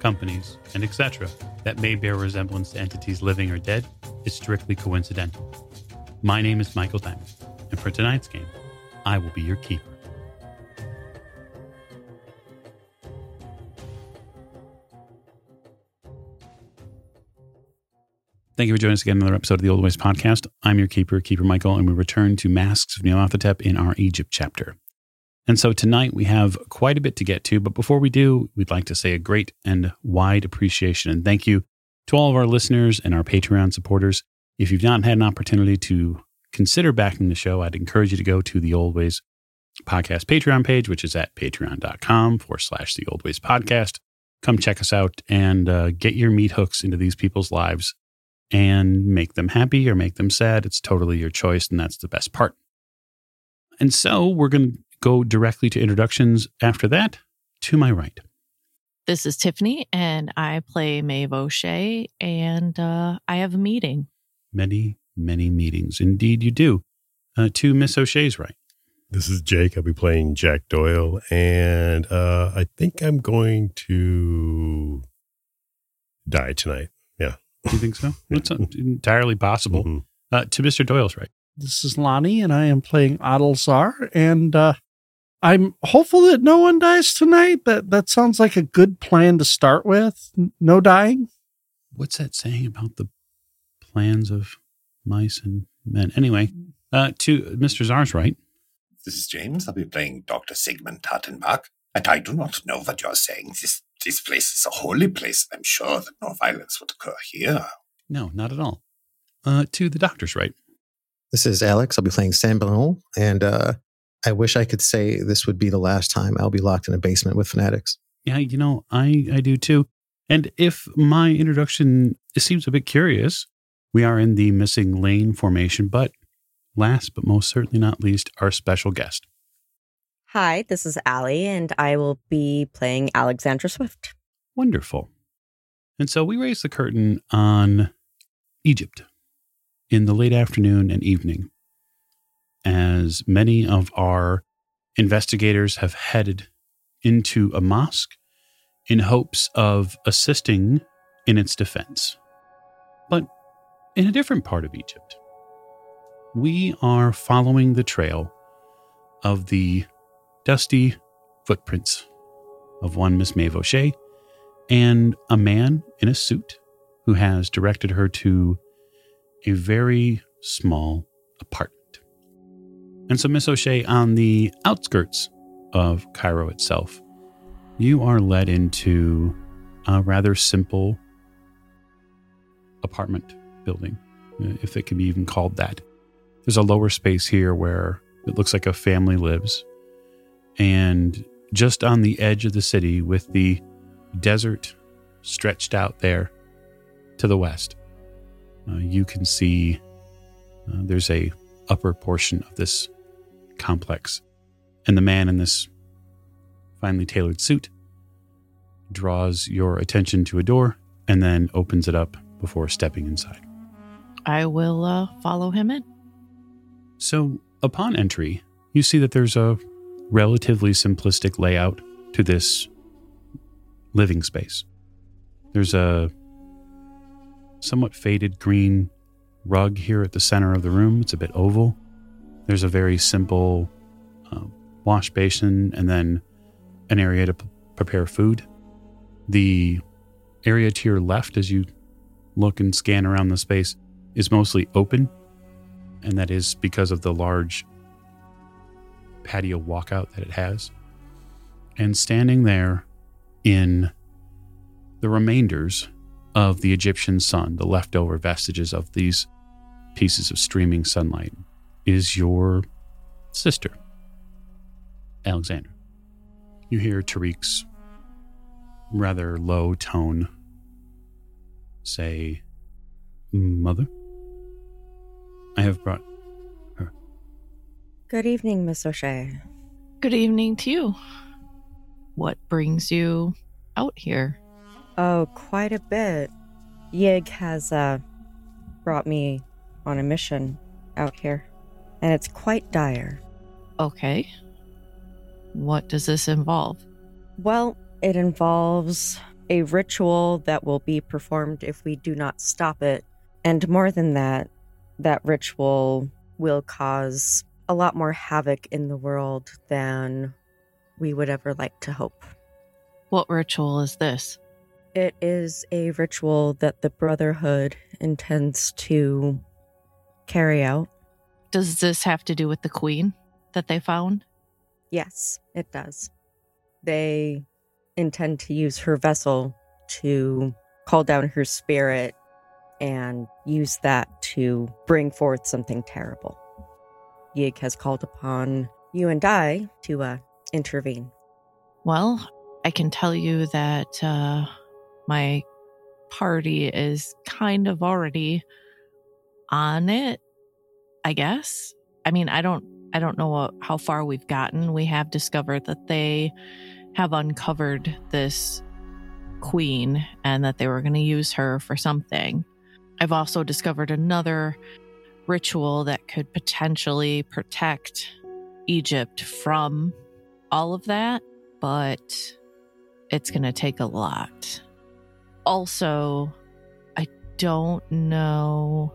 companies, and etc., that may bear resemblance to entities living or dead, is strictly coincidental. My name is Michael Diamond, and for tonight's game, I will be your keeper. Thank you for joining us again in another episode of the Old Ways Podcast. I'm your keeper, Keeper Michael, and we return to Masks of Nyarlathotep in our Egypt chapter. And so tonight we have quite a bit to get to, but before we do, we'd like to say a great and wide appreciation and thank you to all of our listeners and our Patreon supporters. If you've not had an opportunity to consider backing the show, I'd encourage you to go to the Old Ways Podcast Patreon page, which is at patreon.com forward slash the Old Ways Podcast. Come check us out and uh, get your meat hooks into these people's lives and make them happy or make them sad. It's totally your choice, and that's the best part. And so we're going to go directly to introductions after that. To my right. This is Tiffany, and I play Maeve O'Shea, and uh, I have a meeting. Many, many meetings. Indeed, you do. Uh, to Miss O'Shea's right. This is Jake. I'll be playing Jack Doyle, and uh, I think I'm going to die tonight. Yeah. You think so? It's entirely possible. Mhm. Uh, to Mr. Doyle's right. This is Lonnie, and I am playing Adelsar, and uh, I'm hopeful that no one dies tonight. That that sounds like a good plan to start with. No dying. What's that saying about the plans of mice and men? Anyway, uh, to Mr. Czar's right. This is James. I'll be playing Dr. Sigmund Tartenbach. And I do not know what you're saying. This this place is a holy place. I'm sure that no violence would occur here. No, not at all. Uh, to the doctor's right. This is Alex. I'll be playing Saint Bernard, and uh, I wish I could say this would be the last time I'll be locked in a basement with fanatics. Yeah, you know, I, I do too. And if my introduction seems a bit curious, we are in the missing lane formation, but last but most certainly not least, our special guest. Hi, this is Allie, and I will be playing Alexandra Swift. Wonderful. And so we raise the curtain on Egypt in the late afternoon and evening as many of our investigators have headed into a mosque in hopes of assisting in its defense. But in a different part of Egypt, we are following the trail of the dusty footprints of one Miss Maeve O'Shea and a man in a suit who has directed her to a very small apartment. And so, Miss O'Shea, on the outskirts of Cairo itself, you are led into a rather simple apartment building, uh, if it can be even called that. There's a lower space here where it looks like a family lives. And just on the edge of the city, with the desert stretched out there to the west, uh, you can see uh, there's a upper portion of this complex, and the man in this finely tailored suit draws your attention to a door and then opens it up before stepping inside. I will uh, follow him in. So, upon entry, you see that there's a relatively simplistic layout to this living space. There's a somewhat faded green rug here at the center of the room. It's a bit oval. There's a very simple uh, wash basin and then an area to p- prepare food. The area to your left, as you look and scan around the space, is mostly open, and that is because of the large patio walkout that it has. And standing there in the remainders of the Egyptian sun, the leftover vestiges of these pieces of streaming sunlight, is your sister, Alexandra. You hear Tariq's rather low tone say, Mother? I have brought. Her. Good evening, Miss O'Shea. Good evening to you. What brings you out here? Oh, quite a bit. Yig has uh, brought me on a mission out here, and it's quite dire. Okay. What does this involve? Well, it involves a ritual that will be performed if we do not stop it. And more than that, that ritual will cause a lot more havoc in the world than we would ever like to hope. What ritual is this? It is a ritual that the Brotherhood intends to carry out. Does this have to do with the queen that they found? Yes, it does. They intend to use her vessel to call down her spirit and use that to bring forth something terrible. Yig has called upon you and I to uh, intervene. Well, I can tell you that uh, my party is kind of already on it, I guess. I mean, I don't I don't know how far we've gotten. We have discovered that they have uncovered this queen and that they were going to use her for something. I've also discovered another ritual that could potentially protect Egypt from all of that, but it's going to take a lot. Also, I don't know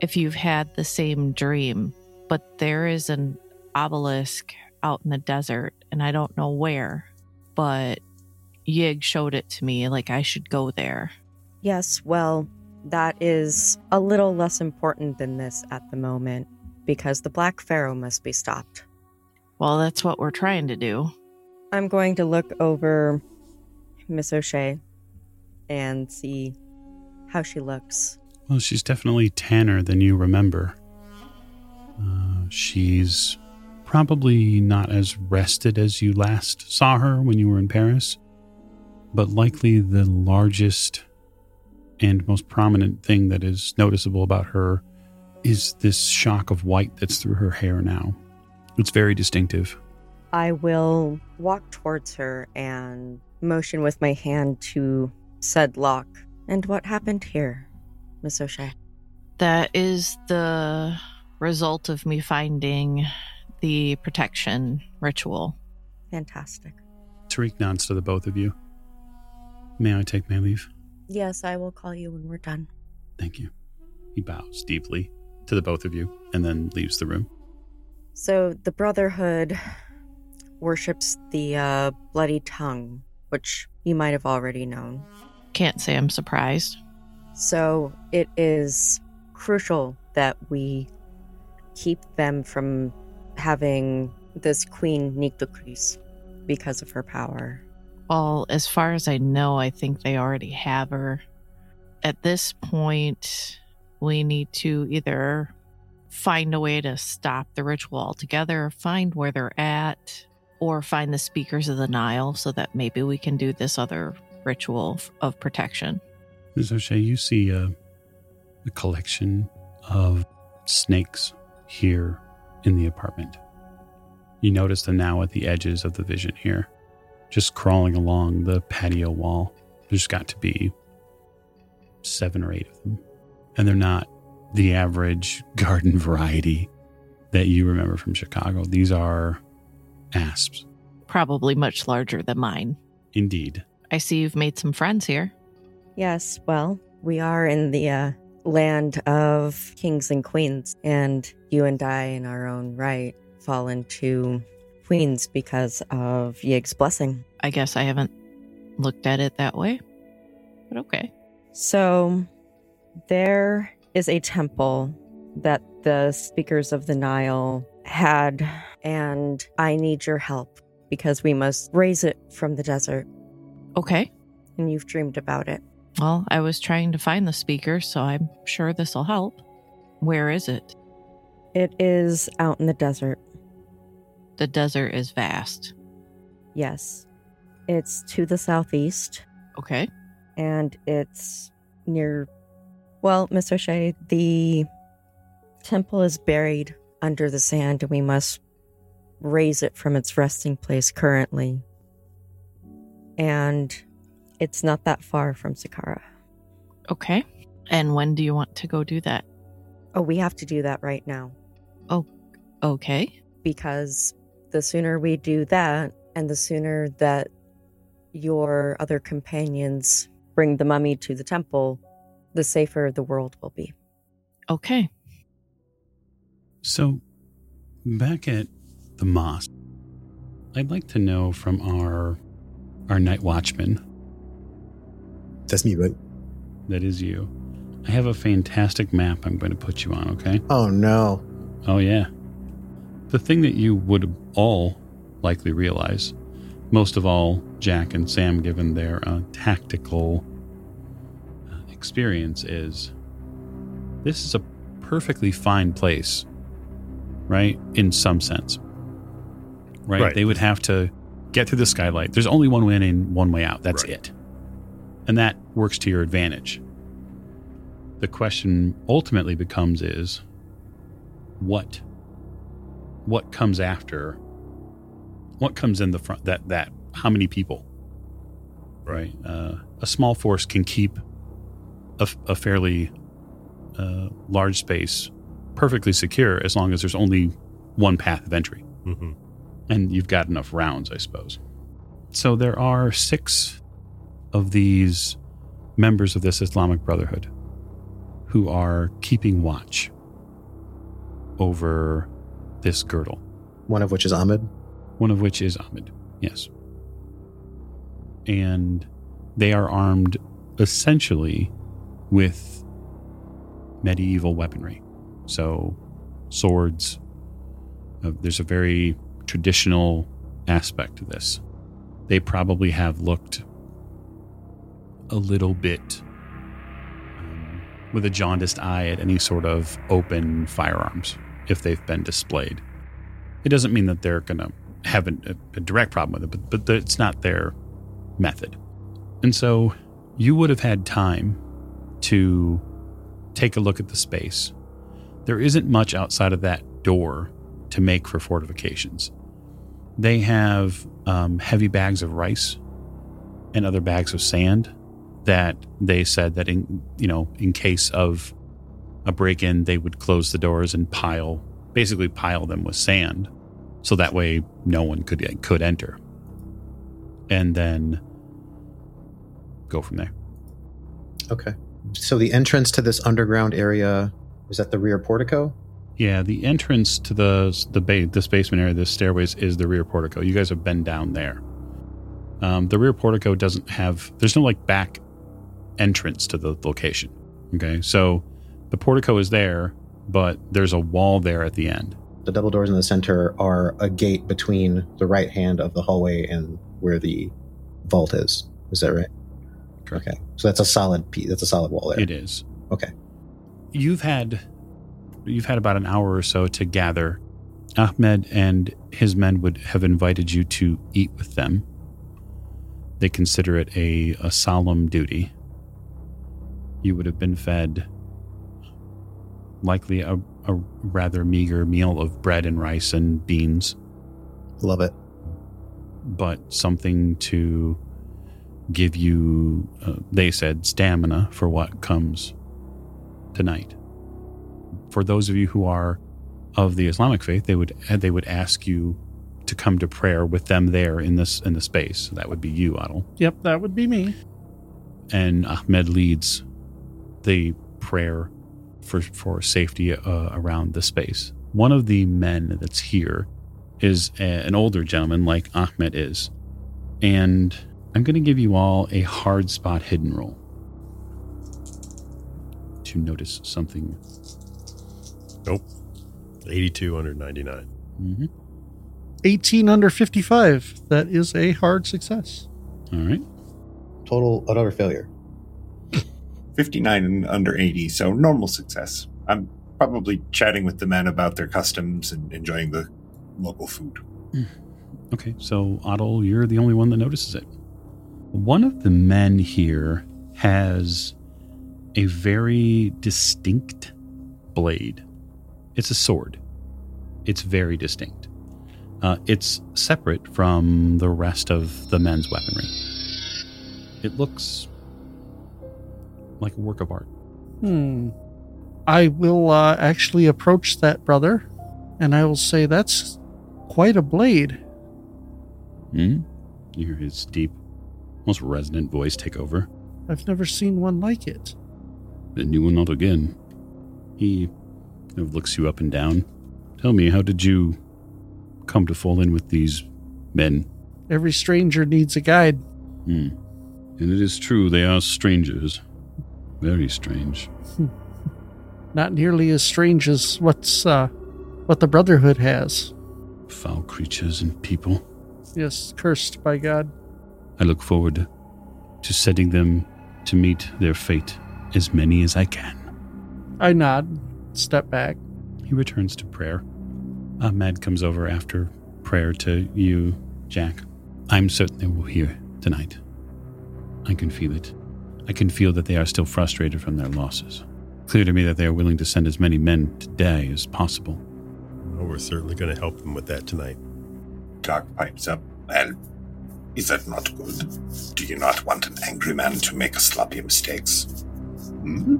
if you've had the same dream, but there is an obelisk out in the desert, and I don't know where, but Yig showed it to me like I should go there. Yes, well, that is a little less important than this at the moment because the Black Pharaoh must be stopped. Well, that's what we're trying to do. I'm going to look over Miss O'Shea and see how she looks. Well, she's definitely tanner than you remember. Uh, she's probably not as rested as you last saw her when you were in Paris, but likely the largest and most prominent thing that is noticeable about her is this shock of white that's through her hair now. It's very distinctive. I will walk towards her and motion with my hand to said lock. And what happened here, Miss O'Shea? That is the result of me finding the protection ritual. Fantastic. Tariq nods to the both of you. May I take my leave? Yes, I will call you when we're done. Thank you. He bows deeply to the both of you and then leaves the room. So the Brotherhood worships the uh, Bloody Tongue, which you might have already known. Can't say I'm surprised. So it is crucial that we keep them from having this Queen Nitocris because of her power. Well, as far as I know, I think they already have her. At this point, we need to either find a way to stop the ritual altogether, find where they're at, or find the speakers of the Nile so that maybe we can do this other ritual of protection. Ms. O'Shea, you see a, a collection of snakes here in the apartment. You notice them now at the edges of the vision here, just crawling along the patio wall. There's got to be seven or eight of them. And they're not the average garden variety that you remember from Chicago. These are asps. Probably much larger than mine. Indeed. I see you've made some friends here. Yes, well, we are in the uh, land of kings and queens, and you and I, in our own right, fall into queens because of Yig's blessing. I guess I haven't looked at it that way, but okay. So, there is a temple that the speakers of the Nile had, and I need your help because we must raise it from the desert, Okay. and you've dreamed about it. Well, I was trying to find the speaker, so I'm sure this will help. Where is it? It is out in the desert. The desert is vast. Yes. It's to the southeast, Okay. and it's near Well, Miss O'Shea, the temple is buried under the sand and we must raise it from its resting place currently. And it's not that far from Sakara. Okay. And when do you want to go do that? Oh, we have to do that right now Oh, Okay. because the sooner we do that and the sooner that your other companions bring the mummy to the temple, the safer the world will be. Okay. So, back at the mosque, I'd like to know from our our night watchman, That's me, right? that is you. I have a fantastic map I'm going to put you on, okay? Oh no. Oh, yeah. The thing that you would all likely realize, most of all, Jack and Sam, given their uh, tactical uh, experience, is this is a perfectly fine place, right? In some sense, right? Right. They would have to get through the skylight. There's only one way in and one way out. That's Right. it. And that works to your advantage. The question ultimately becomes is what? What comes after? What comes in the front that that how many people? Right? Uh, a small force can keep a, a fairly uh, large space perfectly secure as long as there's only one path of entry. Hmm and you've got enough rounds, I suppose. So there are six of these members of this Islamic Brotherhood who are keeping watch over this girdle, One of which is Ahmed. one of which is Ahmed. Yes. And they are armed essentially with medieval weaponry. So, swords. Uh, there's a very traditional aspect to this. They probably have looked a little bit um, with a jaundiced eye at any sort of open firearms if they've been displayed. It doesn't mean that they're going to have a, a direct problem with it, but, but it's not their method. And so you would have had time to take a look at the space. There isn't much outside of that door to make for fortifications. They have um, heavy bags of rice and other bags of sand that they said that in you know in case of a break-in they would close the doors and pile basically pile them with sand so that way no one could could enter and then go from there Okay. So the entrance to this underground area is at the rear portico. Yeah, the entrance to the the ba- this basement area, this stairways, is the rear portico. You guys have been down there. Um, the rear portico doesn't have. There's no like back entrance to the location. Okay, so the portico is there, but there's a wall there at the end. The double doors in the center are a gate between the right hand of the hallway and where the vault is. Is that right? Correct. Okay. So that's a solid piece. That's a solid wall there. It is. Okay. You've had you've had about an hour or so to gather. Ahmed and his men would have invited you to eat with them. They consider it a, a solemn duty. You would have been fed likely a, a rather meager meal of bread and rice and beans, Love it. but something to give you, uh, they said, stamina for what comes tonight. For those of you who are of the Islamic faith, they would they would ask you to come to prayer with them there in this in the space. That would be you, Adel. Yep, that would be me. And Ahmed leads the prayer for for safety uh, around the space. One of the men that's here is a, an older gentleman like Ahmed is, and I'm going to give you all a hard spot hidden roll to notice something. Nope. 82 under 99. hmm 18 under 55. That is a hard success. All right. Total another failure. 59 and under 80, so normal success. I'm probably chatting with the men about their customs and enjoying the local food. Okay, so Otto, you're the only one that notices it. One of the men here has a very distinct blade. It's a sword. It's very distinct. Uh, it's separate from the rest of the men's weaponry. It looks like a work of art. Hmm. I will uh, actually approach that brother, and I will say that's quite a blade. Hmm? You hear his deep, almost resonant voice take over. I've never seen one like it. Then you will not again. He kind of looks you up and down. Tell me, how did you come to fall in with these men? Every stranger needs a guide. Hmm. And it is true, they are strangers. Very strange. Not nearly as strange as what's uh, what the Brotherhood has. Foul creatures and people. Yes, cursed by God. I look forward to setting them to meet their fate, as many as I can. I nod, step back. He returns to prayer. Ahmed comes over after prayer to you, Jack. I'm certain they will hear tonight. I can feel it. I can feel that they are still frustrated from their losses. Clear to me that they are willing to send as many men to die as possible. Well, we're certainly going to help them with that tonight. Doc pipes up. Well, is that not good? Do you not want an angry man to make sloppy mistakes? Hmm?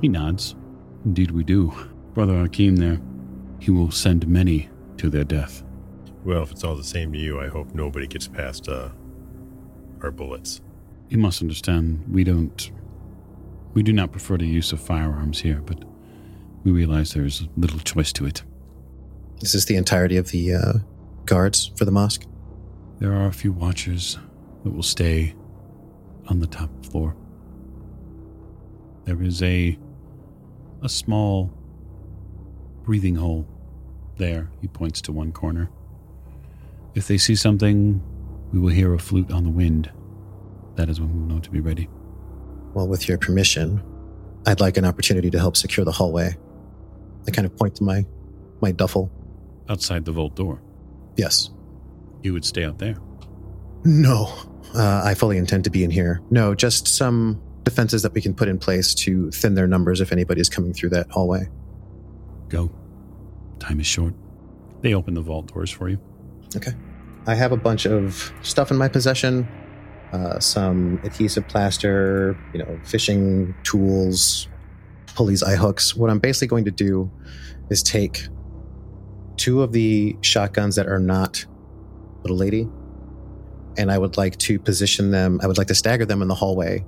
He nods. Indeed, we do. Brother Akeem there, he will send many to their death. Well, if it's all the same to you, I hope nobody gets past uh, our bullets. You must understand, we don't. We do not prefer the use of firearms here, but we realize there is little choice to it. Is this the entirety of the uh, guards for the mosque? There are a few watchers that will stay on the top floor. There is a a small breathing hole there. He points to one corner. If they see something, we will hear a flute on the wind. That is when we will know to be ready. Well, with your permission, I'd like an opportunity to help secure the hallway. I kind of point to my my duffel. Outside the vault door. Yes. You would stay out there. No. Uh, I fully intend to be in here. No, just some defenses that we can put in place to thin their numbers if anybody's coming through that hallway. Go. Time is short. They open the vault doors for you. Okay. I have a bunch of stuff in my possession. Uh, some adhesive plaster, you know, fishing tools, pulleys, eye hooks. What I'm basically going to do is take two of the shotguns that are not little lady, and I would like to position them. I would like to stagger them in the hallway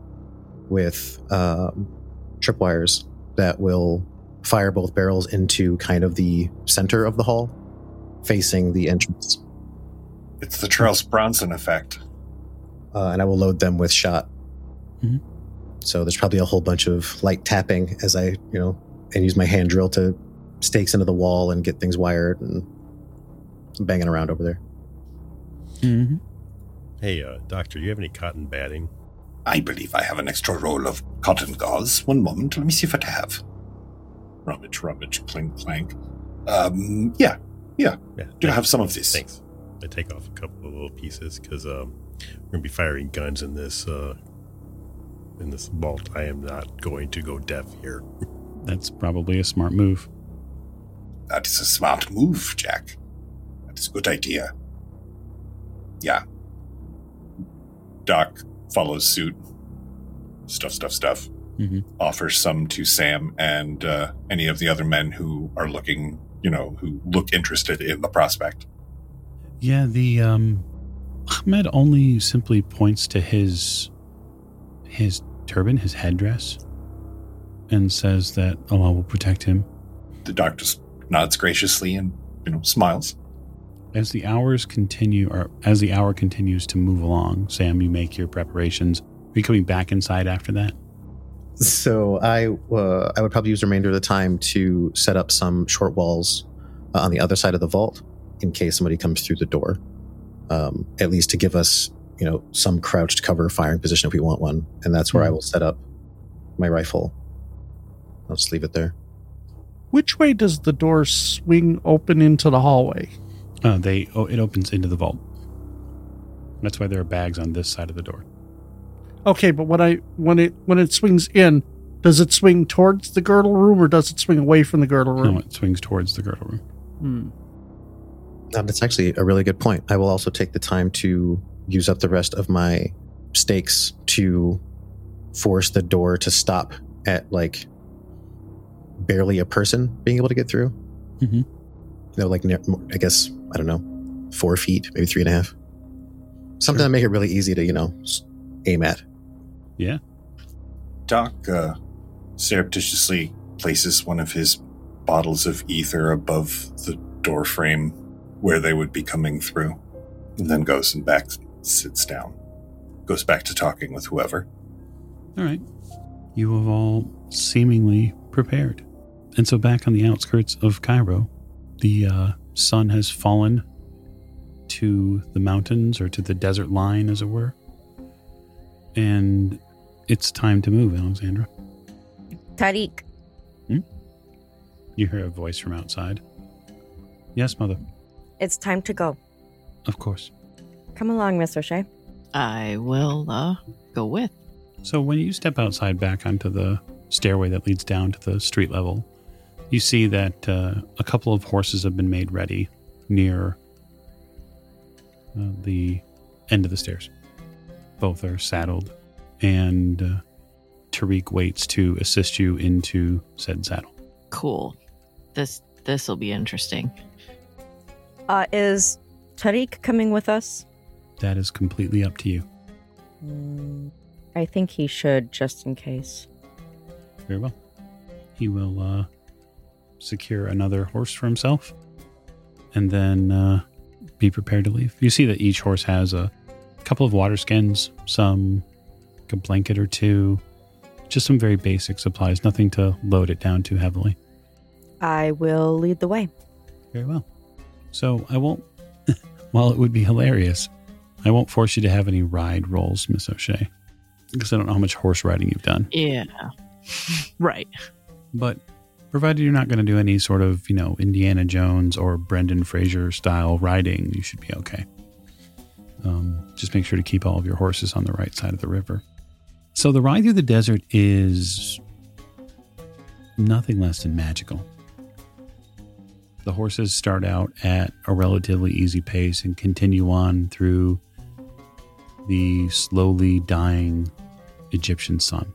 with um, tripwires that will fire both barrels into kind of the center of the hall, facing the entrance. It's the Charles Bronson effect. Uh, and I will load them with shot. Mhm. So there's probably a whole bunch of light tapping as I, you know, and use my hand drill to stakes into the wall and get things wired and banging around over there. Mm-hmm. Hey, uh, doctor, do you have any cotton batting? I believe I have an extra roll of cotton gauze. One moment, let me see what I have. Rummage, rummage, clink, clank. Um, yeah, Yeah. do I have some of this? Thanks. I take off a couple of little pieces because um, we're gonna be firing guns in this uh, in this vault. I am not going to go deaf here. That's probably a smart move. That is a smart move, Jack. That is a good idea. Yeah. Doc follows suit. Stuff, stuff, stuff. Mhm. Offers some to Sam and uh, any of the other men who are looking, you know, who look interested in the prospect. Yeah, the um Ahmed only simply points to his his turban, his headdress, and says that Allah will protect him. The doctor nods graciously and, you know, smiles. As the hours continue or as the hour continues to move along, Sam, you make your preparations. Are you coming back inside after that? So I, uh, I would probably use the remainder of the time to set up some short walls uh, on the other side of the vault in case somebody comes through the door. Um, at least to give us, you know, some crouched cover firing position if we want one, and that's where I will set up my rifle. I'll just leave it there. Which way does the door swing open into the hallway? Uh, they oh, it opens into the vault. That's why there are bags on this side of the door. Okay, but when I when it when it swings in, Does it swing towards the girdle room or does it swing away from the girdle room? No, it swings towards the girdle room. Hmm. Now, that's actually a really good point. I will also take the time to use up the rest of my stakes to force the door to stop at like barely a person being able to get through. Mhm. You know, like ne- I guess I don't know, four feet, maybe three and a half. Something Sure. to make it really easy to you know aim at. Yeah. Doc uh, surreptitiously places one of his bottles of ether above the door frame where they would be coming through, and then goes and back sits down. Goes back to talking with whoever. All right. You have all seemingly prepared. And so back on the outskirts of Cairo, the uh, sun has fallen to the mountains or to the desert line, as it were. And it's time to move, Alexandra. Tariq, You hear a voice from outside. Yes, mother. It's time to go. Of course. Come along, Miss O'Shea. I will uh, go with. So when you step outside back onto the stairway that leads down to the street level, you see that uh, a couple of horses have been made ready near uh, the end of the stairs. Both are saddled, and uh, Tariq waits to assist you into said saddle. Cool. This this will be interesting. Uh, is Tariq coming with us? That is completely up to you. Mm, I think he should, just in case. Very well. He will uh, secure another horse for himself and then uh, be prepared to leave. You see that each horse has a couple of water skins, some like a blanket or two, just some very basic supplies, nothing to load it down too heavily. I will lead the way. Very well. So I won't, while it would be hilarious, I won't force you to have any ride rolls, Miss O'Shea, because I don't know how much horse riding you've done. Yeah. right. But provided you're not going to do any sort of, you know, Indiana Jones or Brendan Fraser style riding, you should be okay. Um, just make sure to keep all of your horses on the right side of the river. So the ride through the desert is nothing less than magical. The horses start out at a relatively easy pace and continue on through the slowly dying Egyptian sun.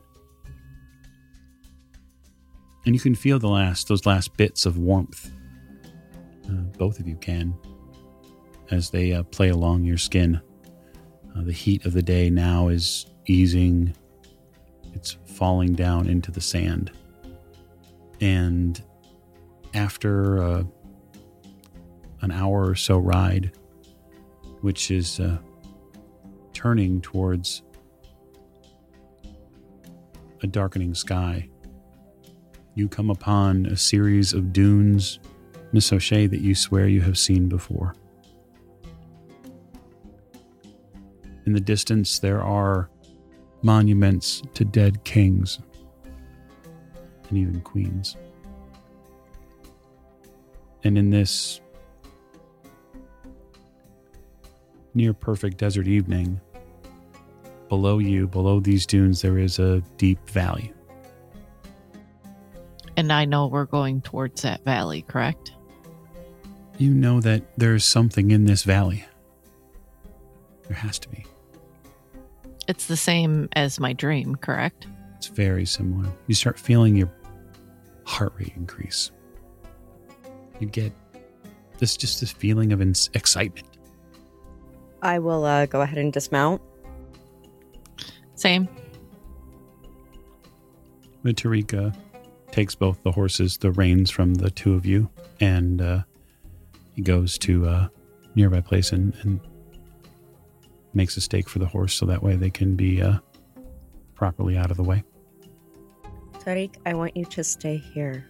And you can feel the last those last bits of warmth uh, both of you can as they uh, play along your skin. Uh, the heat of the day now is easing. It's falling down into the sand. And after uh, an hour or so ride which is uh, turning towards a darkening sky you come upon a series of dunes, Miss O'Shea, that you swear you have seen before. In the distance, there are monuments to dead kings and even queens. And in this near perfect desert evening, below you, below these dunes, there is a deep valley. And I know we're going towards that valley, correct? You know that there's something in this valley. There has to be. It's the same as my dream, correct? It's very similar. You start feeling your heart rate increase. You get this just this feeling of ins- excitement. I will uh, go ahead and dismount. Same. But Tarika takes both the horses, the reins from the two of you, and uh, he goes to a nearby place and, and makes a stake for the horse so that way they can be uh, properly out of the way. Tariq, I want you to stay here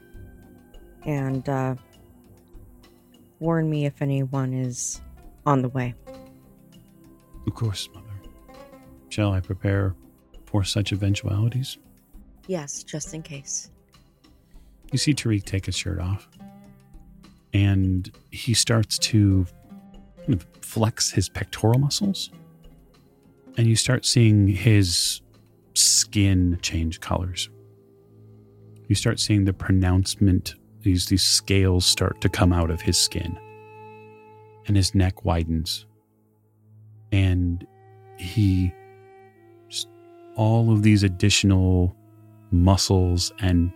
and uh, warn me if anyone is on the way. Of course, Mother. Shall I prepare for such eventualities? Yes, just in case. You see Tariq take his shirt off, and he starts to kind of flex his pectoral muscles, and you start seeing his skin change colors. you start seeing the pronouncement, these, these scales start to come out of his skin. And his neck widens. And he, all of these additional muscles and,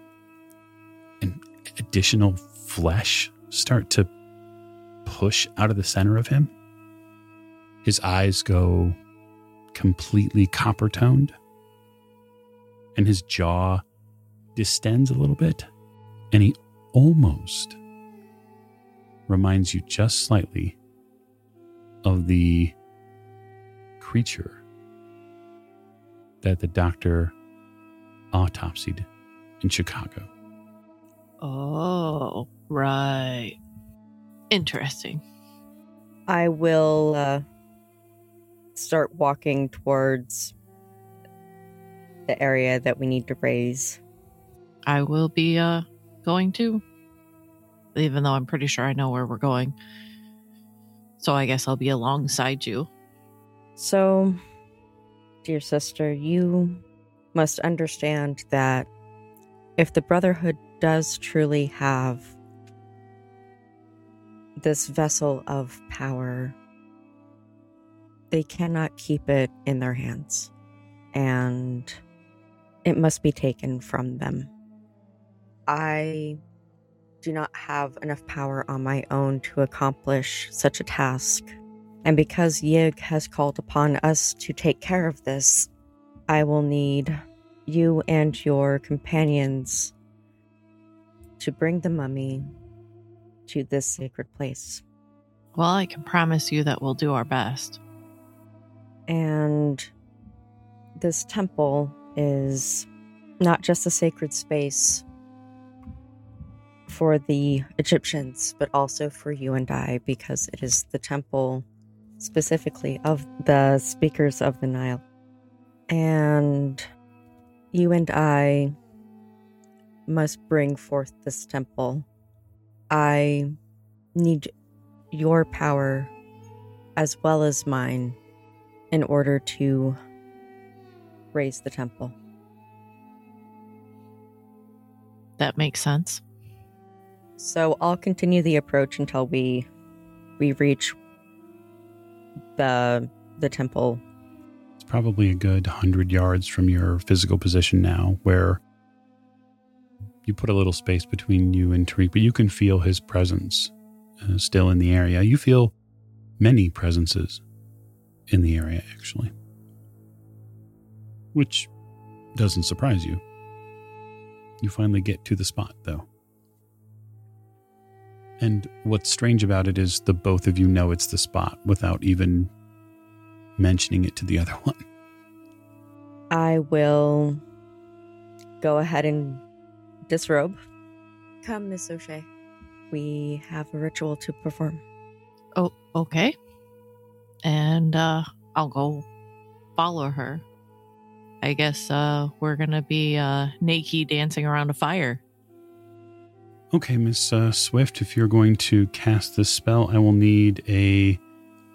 and additional flesh start to push out of the center of him. His eyes go completely copper toned, and his jaw distends a little bit, and he almost reminds you just slightly of the creature that the doctor autopsied in Chicago. Oh, right. Interesting. I will uh, start walking towards the area that we need to raise. I will be uh going to. Even though I'm pretty sure I know where we're going. So I guess I'll be alongside you. So, dear sister, you must understand that if the Brotherhood does truly have this vessel of power, they cannot keep it in their hands. And it must be taken from them. I do not have enough power on my own to accomplish such a task. And because Yig has called upon us to take care of this, I will need you and your companions to bring the mummy to this sacred place. Well, I can promise you that we'll do our best. And this temple is not just a sacred space for the Egyptians, but also for you and I, because it is the temple specifically of the speakers of the Nile. And you and I must bring forth this temple. I need your power as well as mine in order to raise the temple. That makes sense. So I'll continue the approach until we we reach the the temple. It's probably a good 100 yards from your physical position now, where you put a little space between you and Tariq, but you can feel his presence uh, still in the area. You feel many presences in the area, actually, which doesn't surprise you. You finally get to the spot, though. And what's strange about it is the both of you know it's the spot without even mentioning it to the other one. I will go ahead and disrobe. Come, Miss O'Shea. We have a ritual to perform. Oh, okay. And uh I'll go follow her. I guess uh we're gonna be uh naked dancing around a fire. Okay, Miss uh, Swift, if you're going to cast this spell, I will need a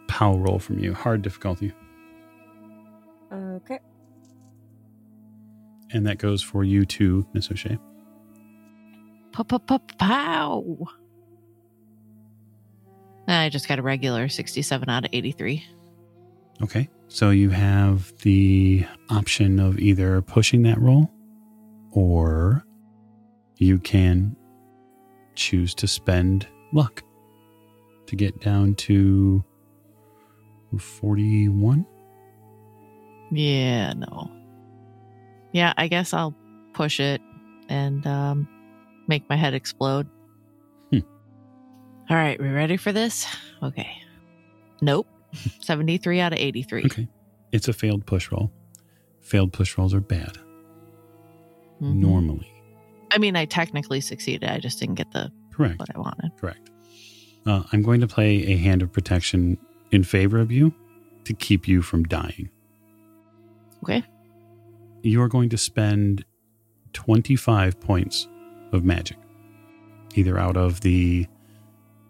power roll from you. Hard difficulty. Okay. And that goes for you too, Miss O'Shea. Pow! I just got a regular 67 out of 83. Okay. So you have the option of either pushing that roll or you can choose to spend luck to get down to 41. Yeah, no. Yeah, I guess I'll push it and um, make my head explode. Hmm. All right, we ready for this? Okay. Nope. 73 out of 83. Okay. It's a failed push roll. Failed push rolls are bad Mhm. normally. I mean, I technically succeeded. I just didn't get the Correct. what I wanted. Correct. Uh, I'm going to play a hand of protection in favor of you to keep you from dying. Okay. You are going to spend 25 points of magic, either out of the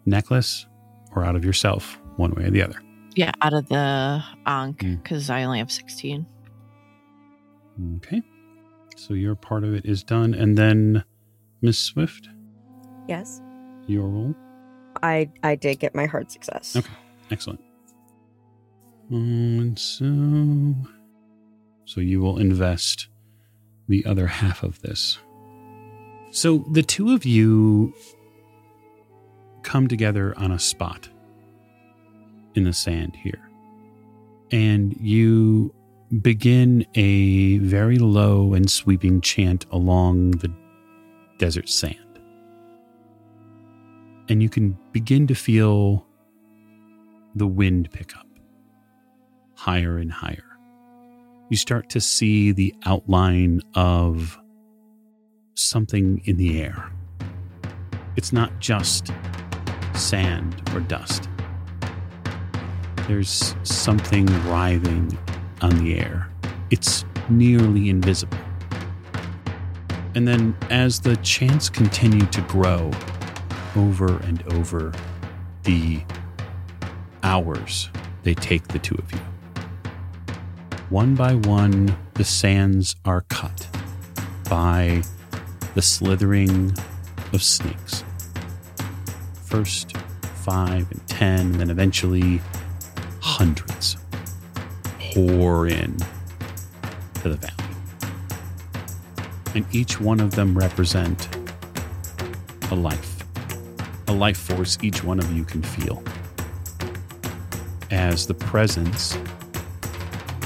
necklace or out of yourself, one way or the other. Yeah, out of the Ankh, Mm. because I only have 16. Okay. So your part of it is done. And then Miss Swift, Yes. your roll. I I did get my hard success. Okay. Excellent. And so, so you will invest the other half of this. So the two of you come together on a spot in the sand here, and you begin a very low and sweeping chant along the desert sand. And you can begin to feel the wind pick up higher and higher. You start to see the outline of something in the air. It's not just sand or dust, there's something writhing on the air. It's nearly invisible. And then, as the chants continue to grow over and over the hours they take the two of you. One by one, the sands are cut by the slithering of snakes. First five and ten, and then eventually hundreds pour in to the valley. And each one of them represent a life, a life force each one of you can feel as the presence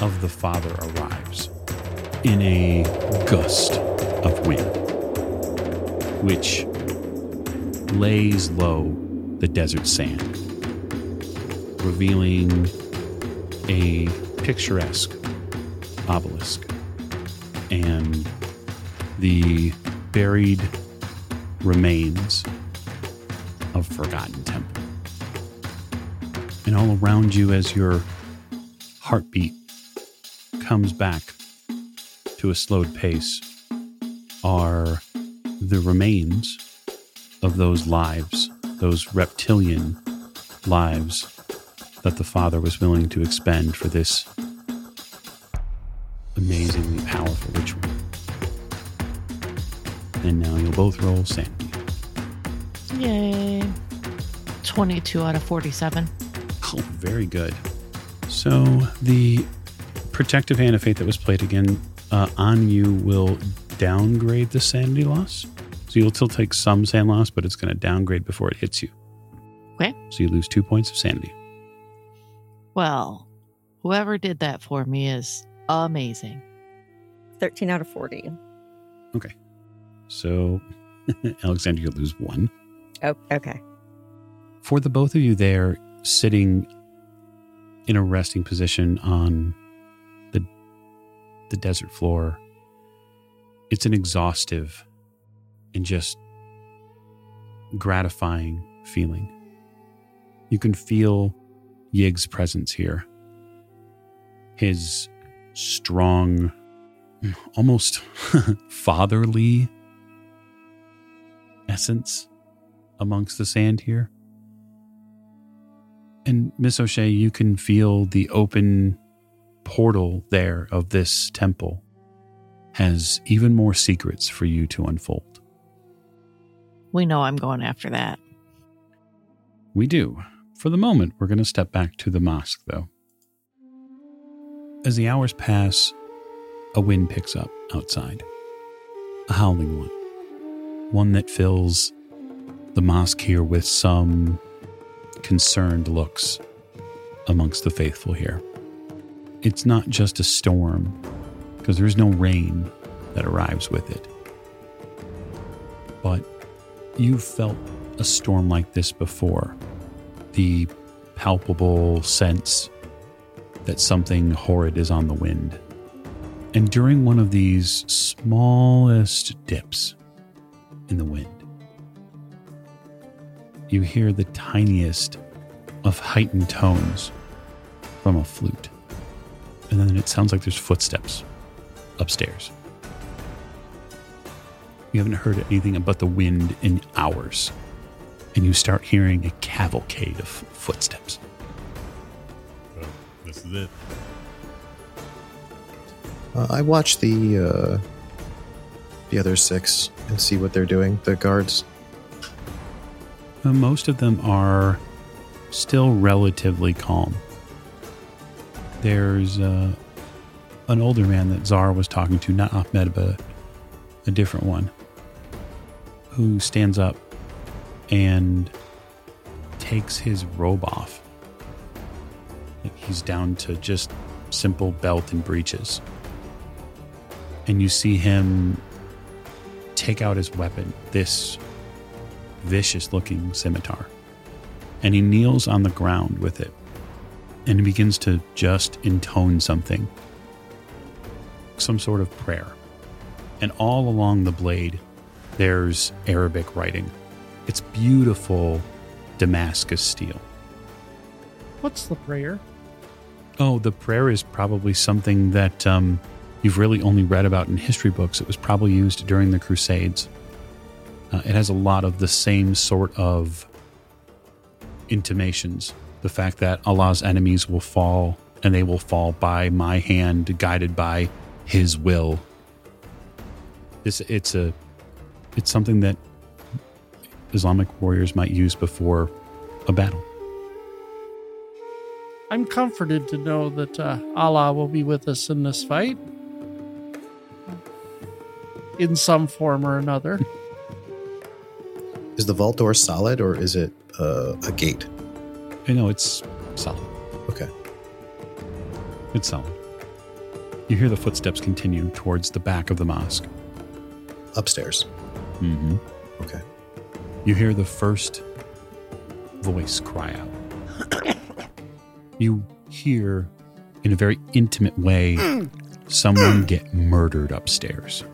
of the Father arrives in a gust of wind, which lays low the desert sand, revealing a picturesque obelisk and the buried remains of forgotten temple. And all around you as your heartbeat comes back to a slowed pace are the remains of those lives, those reptilian lives that the Father was willing to expend for this amazingly powerful ritual. And now you'll both roll sanity. Yay. 22 out of 47. Oh, very good. So the protective hand of fate that was played again uh, on you will downgrade the sanity loss. So you'll still take some sand loss, but it's going to downgrade before it hits you. Okay. So you lose two points of sanity. Well, whoever did that for me is amazing. 13 out of 40. Okay. So Alexander, you lose one. Oh, okay. For the both of you there, sitting in a resting position on the the desert floor, it's an exhaustive and just gratifying feeling. You can feel Yig's presence here. His strong, almost fatherly essence amongst the sand here. And Miss O'Shea, you can feel the open portal there of this temple has even more secrets for you to unfold. We know I'm going after that. We do. For the moment, we're going to step back to the mosque, though. As the hours pass, a wind picks up outside. A howling one. One that fills the mosque here with some concerned looks amongst the faithful here. It's not just a storm, because there's no rain that arrives with it. But you've felt a storm like this before. The palpable sense that something horrid is on the wind. And during one of these smallest dips in the wind, you hear the tiniest of heightened tones from a flute. And then it sounds like there's footsteps upstairs. You haven't heard anything but the wind in hours. And you start hearing a cavalcade of footsteps. Oh, this is it. Uh, I watch the uh, the other six and see what they're doing, the guards. Uh, most of them are still relatively calm. There's uh, an older man that Zara was talking to, not Ahmed, but a different one, who stands up and takes his robe off. He's down to just simple belt and breeches. And you see him take out his weapon, this vicious looking scimitar. And he kneels on the ground with it and he begins to just intone something, some sort of prayer. And all along the blade, there's Arabic writing. It's beautiful Damascus steel. What's the prayer? Oh, the prayer is probably something that um, you've really only read about in history books. It was probably used during the Crusades. Uh, it has a lot of the same sort of intimations. The fact that Allah's enemies will fall and they will fall by my hand, guided by His will. It's, it's a it's something that Islamic warriors might use before a battle. I'm comforted to know that uh, Allah will be with us in this fight. In some form or another. Is the vault door solid or is it uh, a gate? I know it's solid. Okay. It's solid. You hear the footsteps continue towards the back of the mosque. Upstairs. Mm-hmm. Okay. You hear the first voice cry out. You hear, in a very intimate way, someone get murdered upstairs.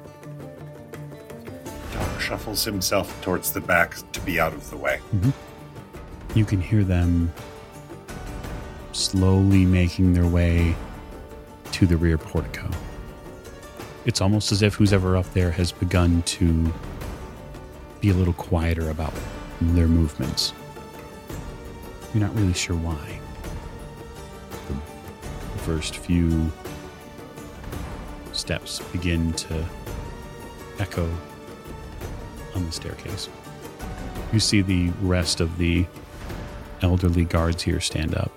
Doc shuffles himself towards the back to be out of the way. Mm-hmm. You can hear them slowly making their way to the rear portico. It's almost as if who's ever up there has begun to be a little quieter about their movements. You're not really sure why. The first few steps begin to echo on the staircase. You see the rest of the elderly guards here stand up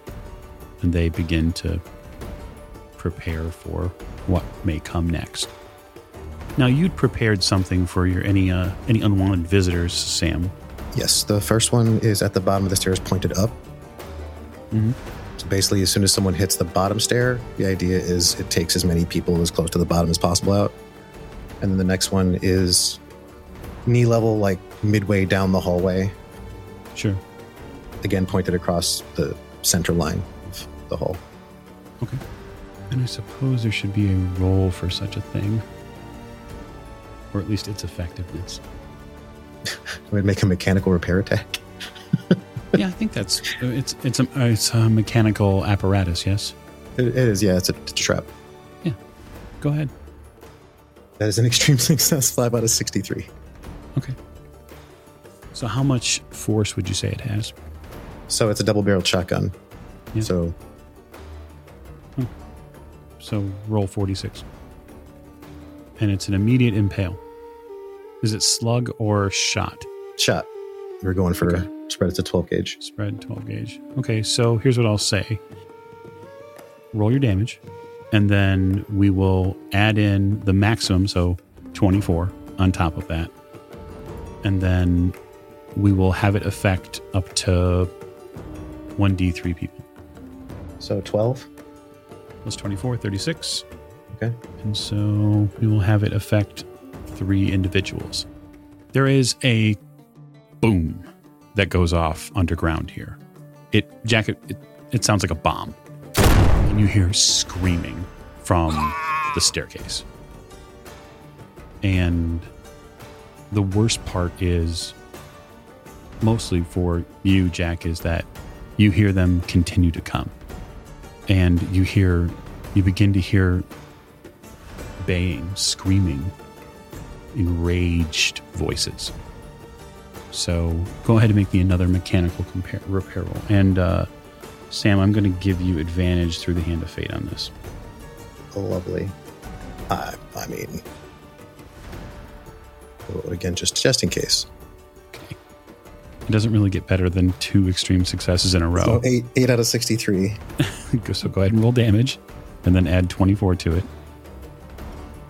and they begin to prepare for what may come next. Now you'd prepared something for your any uh, any unwanted visitors, Sam. Yes, the first one is at the bottom of the stairs, pointed up. Mhm. So basically, as soon as someone hits the bottom stair, the idea is it takes as many people as close to the bottom as possible out. And then the next one is knee level, like midway down the hallway, Sure. again pointed across the center line of the hall. Okay. And I suppose there should be a role for such a thing, or at least its effectiveness. I would make a mechanical repair attack. yeah, I think that's it's it's a it's a mechanical apparatus. Yes. It, it is, yeah, it's a, it's a trap. Yeah, go ahead. That is an extreme success, five out of 63. Okay. So how much force would you say it has? So it's a double barreled shotgun. Yeah. So So roll 46. And it's an immediate impale. Is it slug or shot? shot. We're going for Okay. spread it to 12 gauge. Spread 12 gauge. Okay, so here's what I'll say roll your damage, and then we will add in the maximum, so 24 on top of that. And then we will have it affect up to 1d3 people. So 12. Plus 24, 36. Okay. And so we will have it affect three individuals. There is a boom that goes off underground here. It Jack it, it, it sounds like a bomb. And you hear screaming from the staircase. And the worst part is mostly for you, Jack, is that you hear them continue to come. And you hear you begin to hear baying, screaming, enraged voices. So go ahead and make me another mechanical compare, repair roll. And uh, Sam, I'm going to give you advantage through the hand of fate on this. Lovely. I, I mean, again, just just in case. It doesn't really get better than two extreme successes in a row. So eight eight out of sixty three. so go ahead and roll damage and then add 24 to it.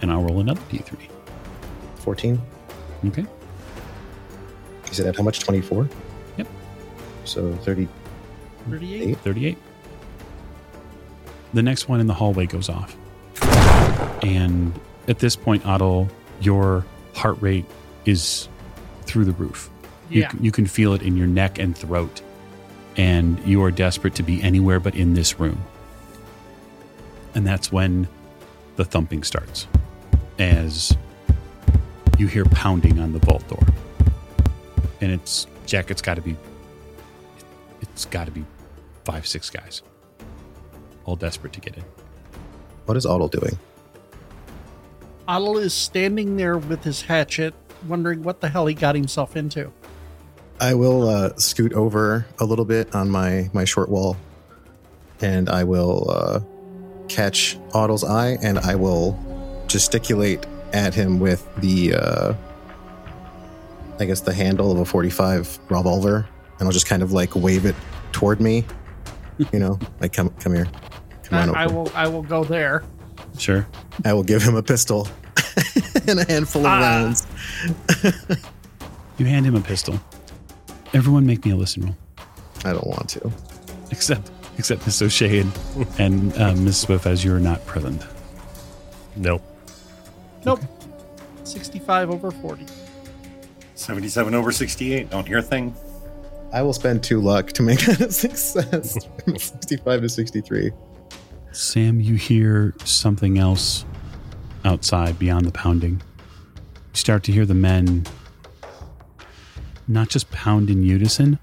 And I'll roll another d3. 14. Okay. You said at how much? 24? Yep. So 30. 38. 38. The next one in the hallway goes off. And at this point, Otto, your heart rate is through the roof. Yeah. c- you can feel it in your neck and throat. And you are desperate to be anywhere but in this room. And that's when the thumping starts as you hear pounding on the vault door. And it's, Jack, it's got to be, it's got to be five, six guys, all desperate to get in. What is Otto doing? Otto is standing there with his hatchet, wondering what the hell he got himself into. I will uh, scoot over a little bit on my, my short wall and I will uh, catch Otto's eye and I will gesticulate at him with the, uh, I guess, the handle of a 45 revolver. And I'll just kind of like wave it toward me. You know, like, come, come here. Come on I, over. I will. I will go there. Sure. I will give him a pistol and a handful of Ah. rounds. You hand him a pistol. Everyone make me a listen roll, I don't want to. except except Miss O'Shea and, and uh, Miss Swift, as you are not present. Nope. Nope. Sixty-five over forty. 77 over 68. Don't hear a thing. I will spend two luck to make that a success. 65 to 63. Sam, you hear something else outside beyond the pounding. You start to hear the men not just pound in unison,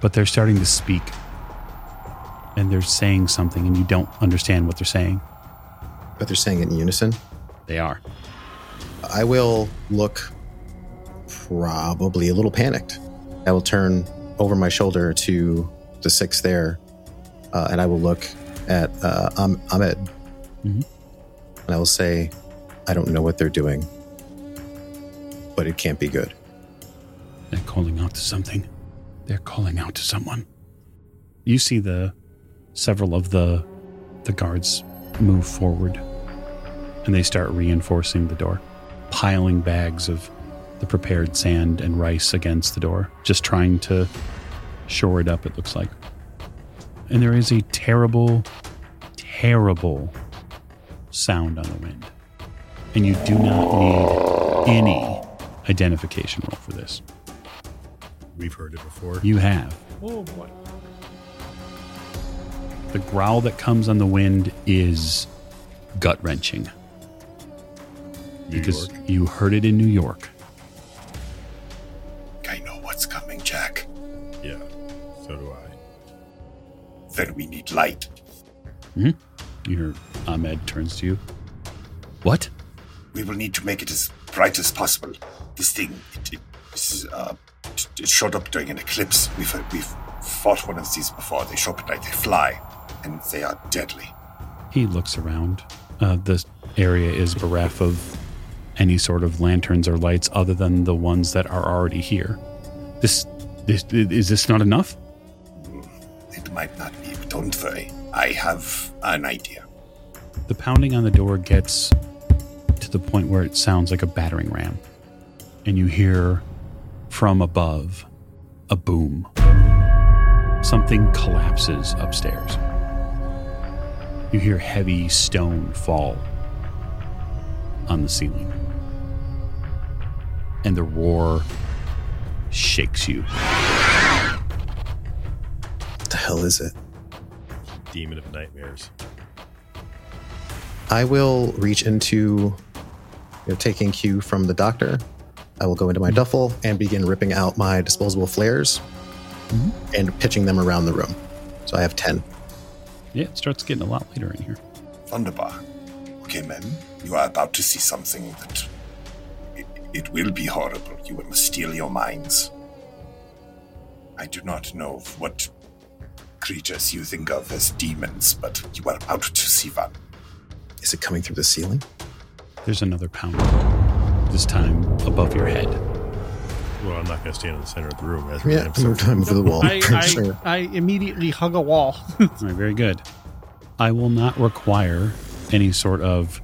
but they're starting to speak. And they're saying something, and you don't understand what they're saying. But they're saying it in unison. They are. I will look probably a little panicked. I will turn over my shoulder to the six there, uh, and I will look at uh, Ahmed. Mhm. And I will say, I don't know what they're doing, but it can't be good. They're calling out to something. They're calling out to someone. You see the several of the the guards move forward and they start reinforcing the door, piling bags of the prepared sand and rice against the door, just trying to shore it up, it looks like. And there is a terrible, terrible sound on the wind. And you do not need any identification roll for this. We've heard it before. You have. Oh boy. The growl that comes on the wind is gut wrenching New because York. you heard it in New York. I know what's coming, Jack. Yeah. So do I. Then we need light. You hear Ahmed turns to you. What? We will need to make it as bright as possible. This thing, it, it, this uh, it, it showed up during an eclipse. We've, we've fought one of these before. They show up at night, they fly, and they are deadly. He looks around. Uh, the area is bereft of any sort of lanterns or lights other than the ones that are already here. This, this is this not enough? It might not be, but don't worry. I have an idea. The pounding on the door gets to the point where it sounds like a battering ram. And you hear from above a boom. Something collapses upstairs. You hear heavy stone fall on the ceiling. And the roar shakes you. What the hell is it? Demon of nightmares. I will reach into, you know, taking cue from the doctor. I will go into my duffel and begin ripping out my disposable flares Mhm. and pitching them around the room. So I have 10. Yeah, it starts getting a lot later in here. Thunderbar. Okay, men, you are about to see something that. It, it will be horrible. You will steal your minds. I do not know what creatures you think of as demons, but you are about to see one. Is it coming through the ceiling? There's another pound. this time above your head. Well, I'm not going to stand in the center of the room. That's Yeah, I'm so- move time over the wall. I, I, sure. I immediately hug a wall. All right, very good. I will not require any sort of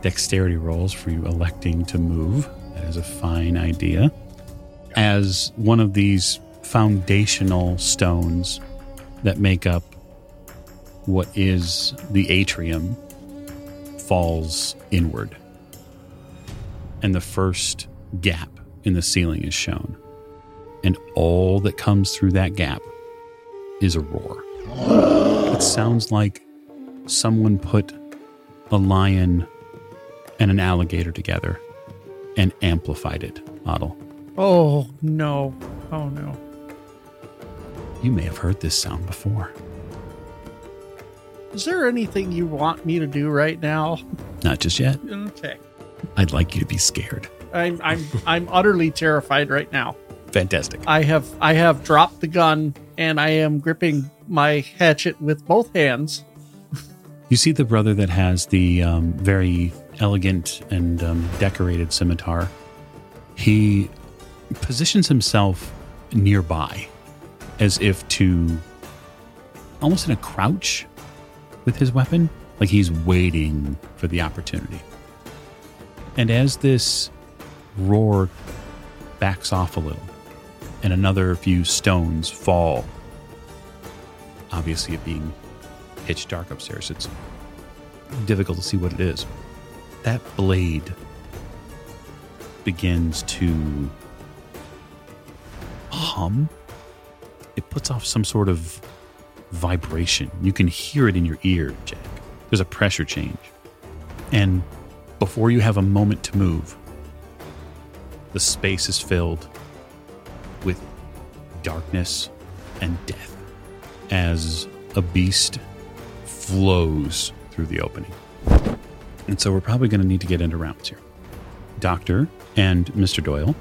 dexterity rolls for you electing to move. Is a fine idea. As one of these foundational stones that make up what is the atrium falls inward, and the first gap in the ceiling is shown. And all that comes through that gap is a roar. It sounds like someone put a lion and an alligator together and amplified it, Otto. Oh, no. Oh, no. You may have heard this sound before. Is there anything you want me to do right now? Not just yet. Okay. I'd like you to be scared. I'm I'm I'm utterly terrified right now. Fantastic. I have I have dropped the gun and I am gripping my hatchet with both hands. You see the brother that has the um, very elegant and um, decorated scimitar. He positions himself nearby as if to almost in a crouch with his weapon, like he's waiting for the opportunity. And as this roar backs off a little and another few stones fall, obviously it being pitch dark upstairs. It's difficult to see what it is. That blade begins to hum. It puts off some sort of vibration. You can hear it in your ear, Jack. There's a pressure change. And before you have a moment to move, the space is filled with darkness and death as a beast flows through the opening. And so we're probably going to need to get into rounds here. Doctor and Mr. Doyle,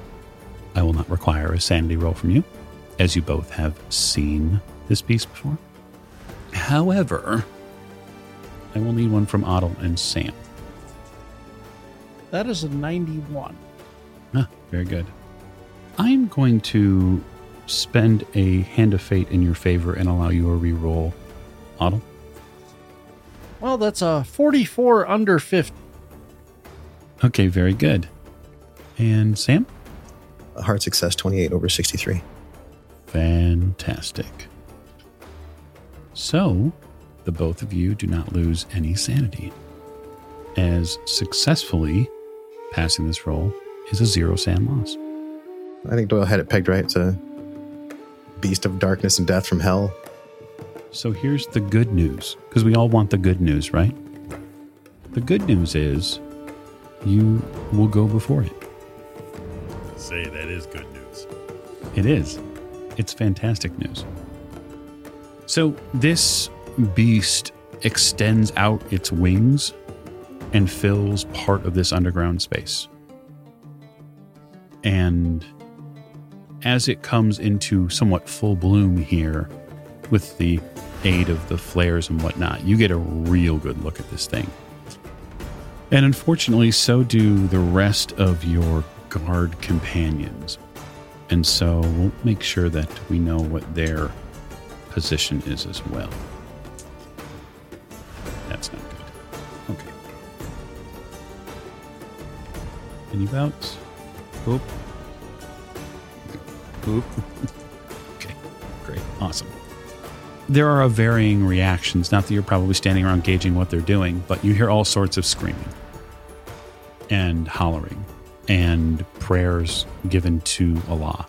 I will not require a sanity roll from you, as you both have seen this beast before. However, I will need one from Otto and Sam. That is a 91. Ah, very good. I'm going to spend a hand of fate in your favor and allow you a reroll. Otto? Well, that's a 44 under 50. Okay, very good. And Sam? A hard success, 28 over 63. Fantastic. So, the both of you do not lose any sanity, as successfully passing this roll is a zero sand loss. I think Doyle had it pegged right. It's a beast of darkness and death from hell. So here's the good news, because we all want the good news, right? The good news is you will go before it. Say that is good news. It is. It's fantastic news. So this beast extends out its wings and fills part of this underground space. And as it comes into somewhat full bloom here, with the aid of the flares and whatnot, you get a real good look at this thing. And unfortunately, so do the rest of your guard companions. And so we'll make sure that we know what their position is as well. That's not good. Okay. Any bouts? Oop. Oop. okay. Great. Awesome. There are varying reactions. Not that you're probably standing around gauging what they're doing, but you hear all sorts of screaming and hollering and prayers given to Allah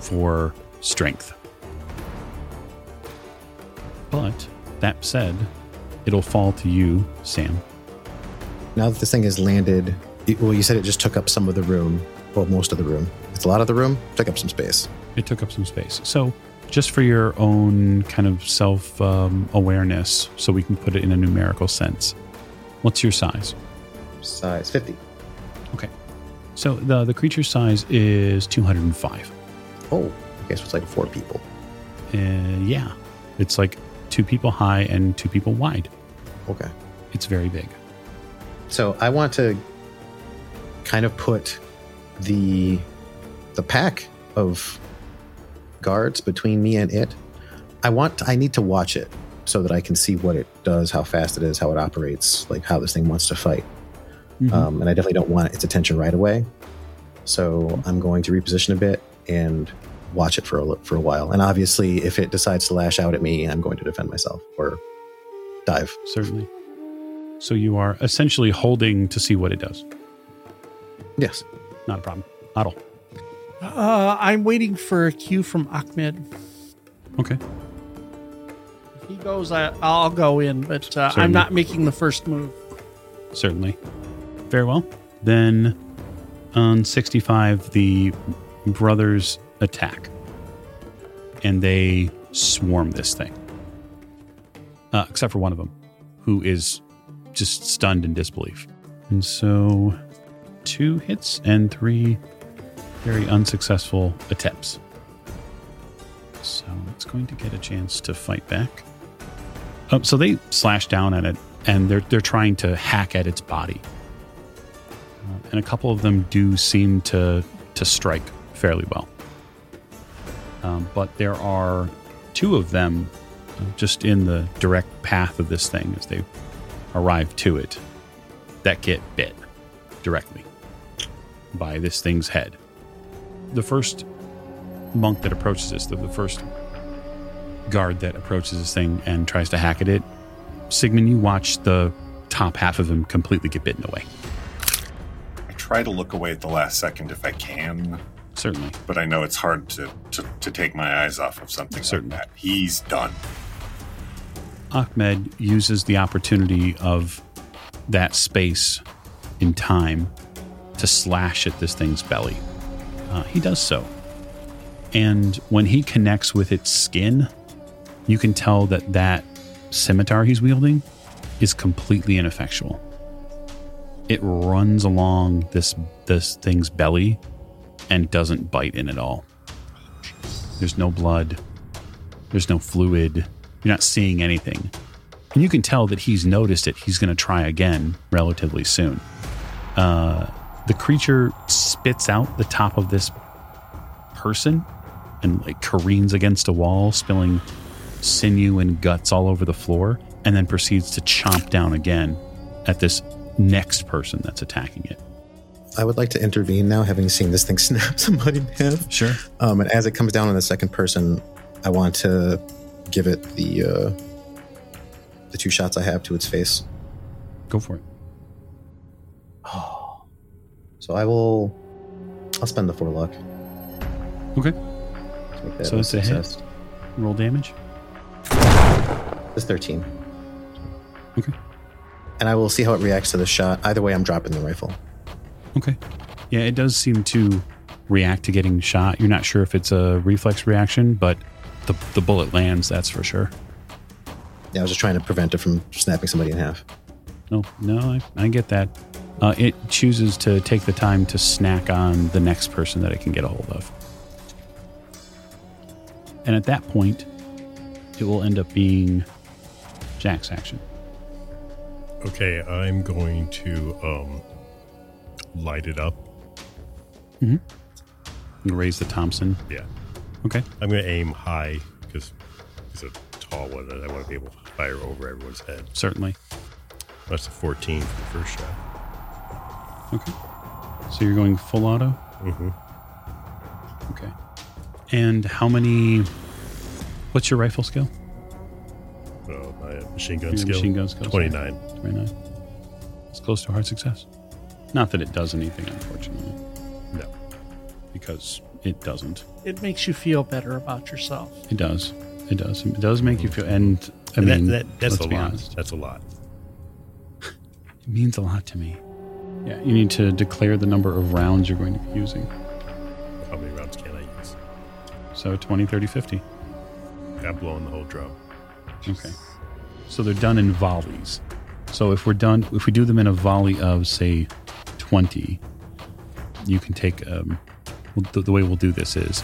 for strength. But that said, it'll fall to you, Sam. Now that this thing has landed, it- well, you said it just took up some of the room. Well, most of the room. It's a lot of the room. Took up some space. It took up some space. So, just for your own kind of self um, awareness, so we can put it in a numerical sense, what's your size? Size 50. Okay. So, the, the creature size is 205. Oh, okay, so it's like four people. Uh, yeah. It's like two people high and two people wide. Okay. It's very big. So I want to kind of put the the pack of guards between me and it. I want I need to watch it so that I can see what it does, how fast it is, how it operates, like how this thing wants to fight. Mhm. Um, and I definitely don't want its attention right away. So I'm going to reposition a bit and watch it for a, for a while. And obviously, if it decides to lash out at me, I'm going to defend myself or dive. Certainly. So you are essentially holding to see what it does. Yes. Not a problem. Otto. Uh, I'm waiting for a cue from Ahmed. Okay. If he goes, I, I'll go in, but uh, I'm not making the first move. Certainly. Very well. Then on 65, the brothers attack. And they swarm this thing. Uh, except for one of them, who is just stunned in disbelief. And so two hits and three very unsuccessful attempts. So it's going to get a chance to fight back. Oh, so they slash down at it and they're they're trying to hack at its body. Uh, and a couple of them do seem to to strike fairly well. Um, but there are two of them uh, just in the direct path of this thing as they arrive to it that get bit directly by this thing's head. The first monk that approaches this, the, the first guard that approaches this thing and tries to hack at it, Sigmund, you watch the top half of him completely get bitten away. I try to look away at the last second if I can, Certainly. but I know it's hard to, to, to take my eyes off of something Certainly. like that. He's done. Ahmed uses the opportunity of that space in time to slash at this thing's belly. Uh, he does so. And when he connects with its skin, you can tell that that scimitar he's wielding is completely ineffectual. It runs along this this thing's belly and doesn't bite in at all. There's no blood. There's no fluid. You're not seeing anything. And you can tell that he's noticed it. He's going to try again relatively soon. Uh, the creature spits out the top of this person and like careens against a wall, spilling sinew and guts all over the floor, and then proceeds to chomp down again at this next person that's attacking it. I would like to intervene now, having seen this thing snap somebody in half. Sure. Um, and as it comes down on the second person, I want to give it the uh, the two shots I have to its face. Go for it. So I will. I'll spend the four luck. Okay. to make that So it's a hit? Roll damage. It's thirteen. Okay. And I will see how it reacts to the shot. Either way, I'm dropping the rifle. Okay. Yeah, it does seem to react to getting shot. You're not sure if it's a reflex reaction, but the, the bullet lands, that's for sure. Yeah, I was just trying to prevent it from snapping somebody in half. No, no, I, I get that. Uh, it chooses to take the time to snack on the next person that it can get a hold of. And at that point, it will end up being Jack's action. Okay, I'm going to um, light it up. You Raise the Thompson. Yeah, Okay. I'm going to aim high because it's a tall one, and I want to be able to fire over everyone's head. Certainly. That's a 14 for the first shot. Okay. So you're going full auto? Mm-hmm. Okay. And how many. What's your rifle skill? So my machine gun Your skill, machine gun skill, 29. 29. It's close to a hard success. Not that it does anything, unfortunately, No. because it doesn't. It makes you feel better about yourself. It does. It does. It does make you feel. And I And that- mean, that, that's let's a be lot. honest, That's a lot. it means a lot to me. Yeah, you need to declare the number of rounds you're going to be using. How many rounds can I use? So 20, 30, 50. I'm blowing the whole drum. Okay. So they're done in volleys. So if we're done, if we do them in a volley of say 20, you can take, um, the, the way we'll do this is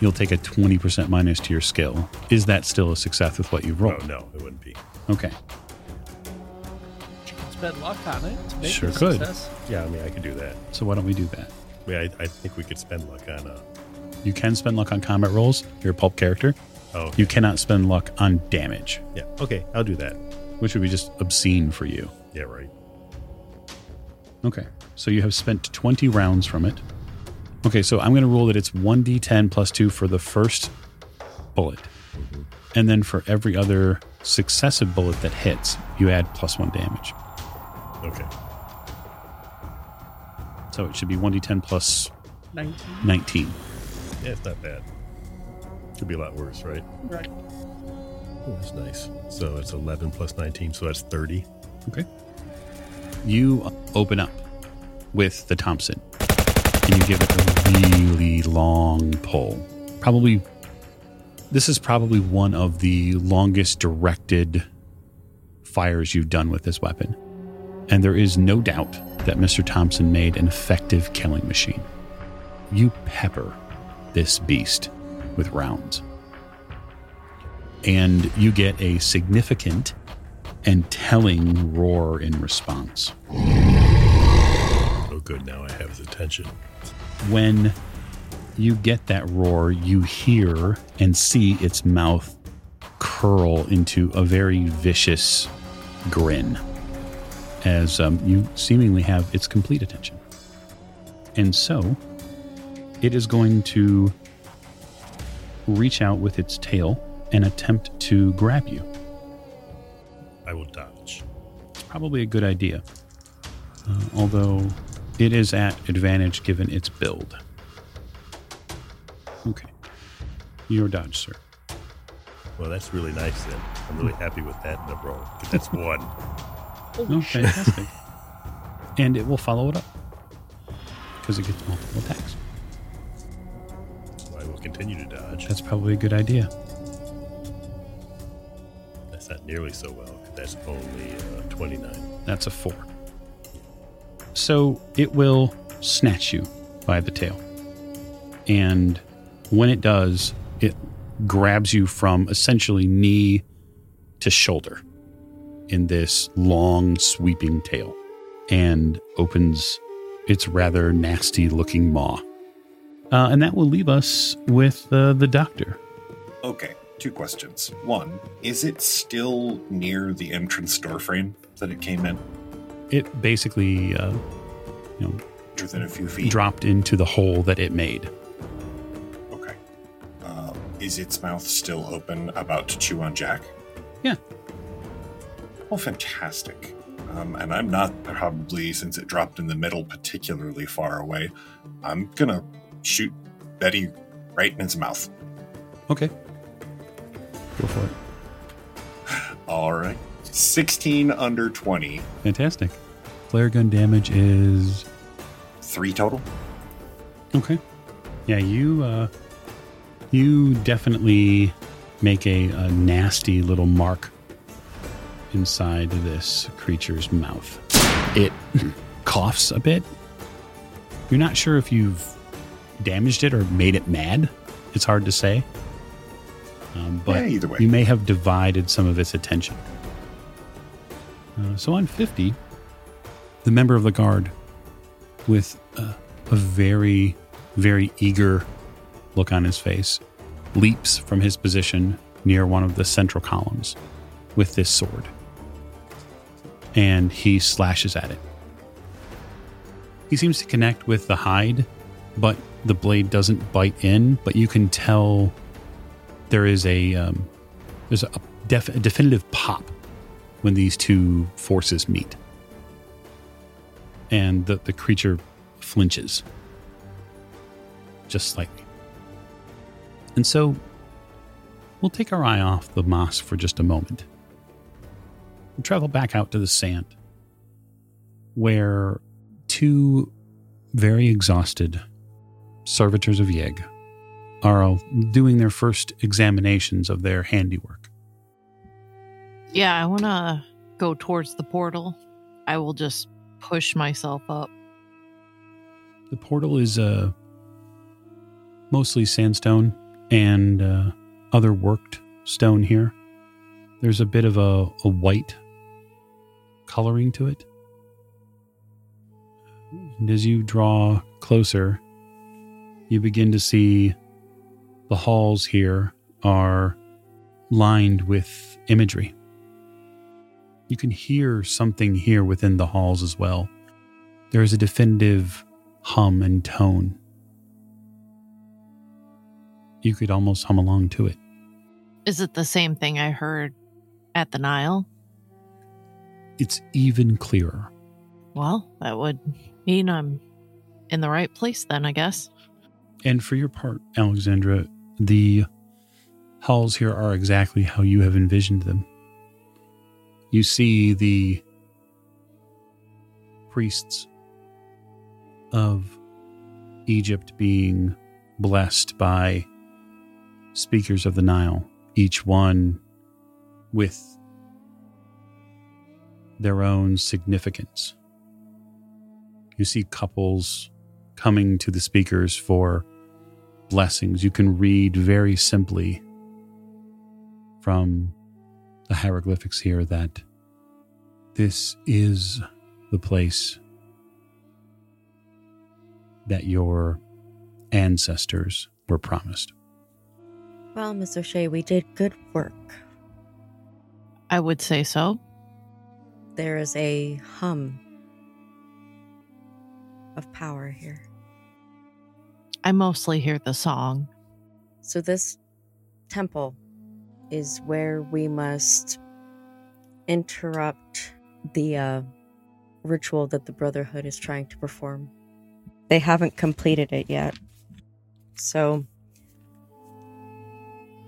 you'll take a 20% minus to your skill. Is that still a success with what you've Oh, rolled? no, it wouldn't be. Okay. Spend luck on it. To make Sure it a could. success. Yeah, I mean, I could do that. So why don't we do that? I, mean, I, I think we could spend luck on uh You can spend luck on combat rolls. You're a pulp character. Oh, You cannot spend luck on damage, yeah. Okay, I'll do that. which would be just obscene for you. Yeah, right. Okay. So you have spent 20 rounds from it. Okay, so I'm going to rule that it's 1d10 plus 2 for the first bullet. And then for every other successive bullet that hits, you add plus 1 damage. Okay. So it should be 1d10 plus 19. 19. Yeah, it's not bad. Could be a lot worse, right? Right. Oh, that's nice. So it's 11 plus 19, so that's 30. Okay. You open up with the Thompson and you give it a really long pull. Probably, this is probably one of the longest directed fires you've done with this weapon. And there is no doubt that Mr. Thompson made an effective killing machine. You pepper this beast with rounds. And you get a significant and telling roar in response. Oh, good. Now I have his attention. When you get that roar, you hear and see its mouth curl into a very vicious grin as um, you seemingly have its complete attention. And so it is going to reach out with its tail and attempt to grab you. I will dodge. It's probably a good idea. Uh, although it is at advantage given its build. Okay. Your dodge, sir. Well, that's really nice then. I'm really happy with that in a row. That's one. Oh, fantastic. and it will follow it up. Because it gets multiple attacks. So I will continue to dodge. That's probably a good idea. That's not nearly so well. 'cause That's only uh, 29. That's a four. So it will snatch you by the tail. And when it does, it grabs you from essentially knee to shoulder in this long, sweeping tail and opens its rather nasty looking maw. Uh, and that will leave us with uh, the doctor. Okay, two questions. One, is it still near the entrance doorframe that it came in? It basically, uh, you know, Within a few feet? dropped into the hole that it made. Okay. Uh, is its mouth still open, about to chew on Jack? Yeah. Oh, fantastic. Um, and I'm not probably, since it dropped in the middle, particularly far away. I'm gonna shoot Betty right in its mouth. Okay. Go for it. All right. 16 under 20. Fantastic. Flare gun damage is Three total? okay. Yeah, you uh you definitely make a, a nasty little mark inside this creature's mouth. It coughs a bit. You're not sure if you've damaged it or made it mad. It's hard to say. Um, but Yeah, either way. you may have divided some of its attention. Uh, so on 50, the member of the guard, with uh, a very, very eager look on his face, leaps from his position near one of the central columns with this sword. And he slashes at it. He seems to connect with the hide, but the blade doesn't bite in, but you can tell there is a um, there's a, def- a definitive pop when these two forces meet. And the, the creature flinches just slightly. And so we'll take our eye off the mosque for just a moment. We'll travel back out to the sand where two very exhausted servitors of Yig are doing their first examinations of their handiwork. Yeah, I want to go towards the portal. I will just push myself up. The portal is uh, mostly sandstone and uh, other worked stone here. There's a bit of a, a white coloring to it, And as you draw closer, you begin to see the halls here are lined with imagery. You can hear something here within the halls as well. There is a definitive hum and tone. You could almost hum along to it. Is it the same thing I heard at the Nile? It's even clearer. Well, that would mean I'm in the right place then, I guess. And for your part, Alexandra, the halls here are exactly how you have envisioned them. You see the priests of Egypt being blessed by speakers of the Nile, each one with their own significance. You see couples coming to the speakers for blessings. You can read very simply from the hieroglyphics here that this is the place that your ancestors were promised. Well, Miss O'Shea, we did good work. I would say so. There is a hum of power here. I mostly hear the song. So, this temple is where we must interrupt the uh, ritual that the Brotherhood is trying to perform. They haven't completed it yet. So,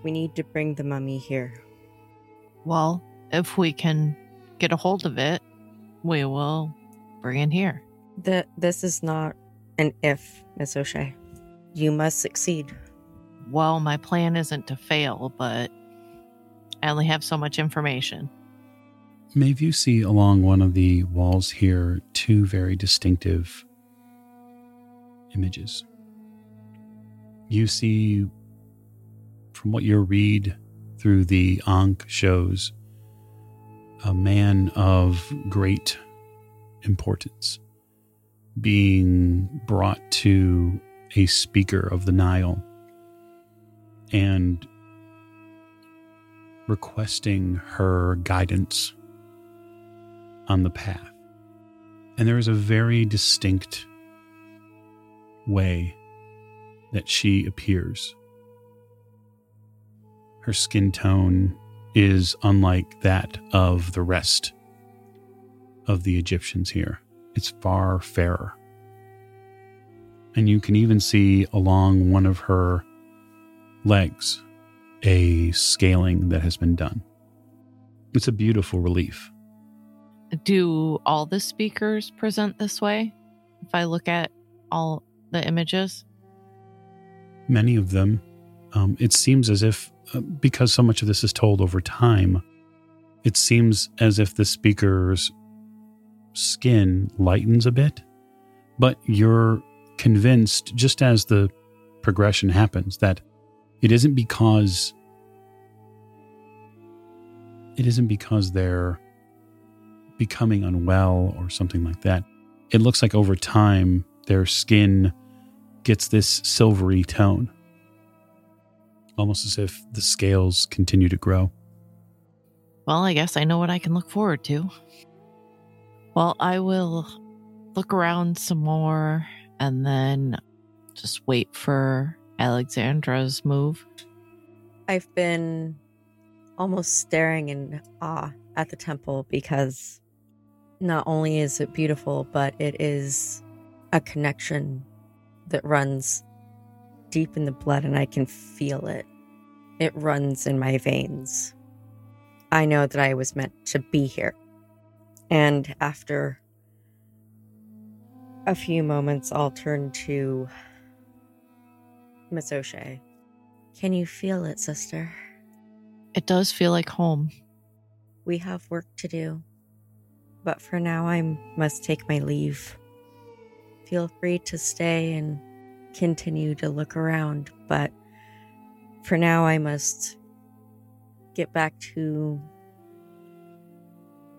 we need to bring the mummy here. Well, if we can get a hold of it, we will bring it here. The, this is not an if, Miss O'Shea. You must succeed. Well, my plan isn't to fail, but I only have so much information. Maeve, you see along one of the walls here two very distinctive images. You see, from what you read through the Ankh shows, a man of great importance being brought to a speaker of the Nile and requesting her guidance on the path. And there is a very distinct way that she appears. Her skin tone is unlike that of the rest of the Egyptians here. It's far fairer. And you can even see along one of her legs a scaling that has been done. It's a beautiful relief. Do all the speakers present this way? If I look at all the images? Many of them, um, it seems as if, because so much of this is told over time, it seems as if the speaker's skin lightens a bit, but you're convinced, just as the progression happens, that it isn't because it isn't because they're becoming unwell or something like that. It looks like over time their skin gets this silvery tone, almost as if the scales continue to grow. Well, I guess I know what I can look forward to. Well, I will look around some more and then just wait for Alexandra's move. I've been almost staring in awe at the temple because not only is it beautiful, but it is a connection that runs deep in the blood and I can feel it. It runs in my veins. I know that I was meant to be here. And after a few moments, I'll turn to Miss O'Shea. Can you feel it, sister? It does feel like home. We have work to do, but for now I must take my leave. Feel free to stay and continue to look around, but for now I must get back to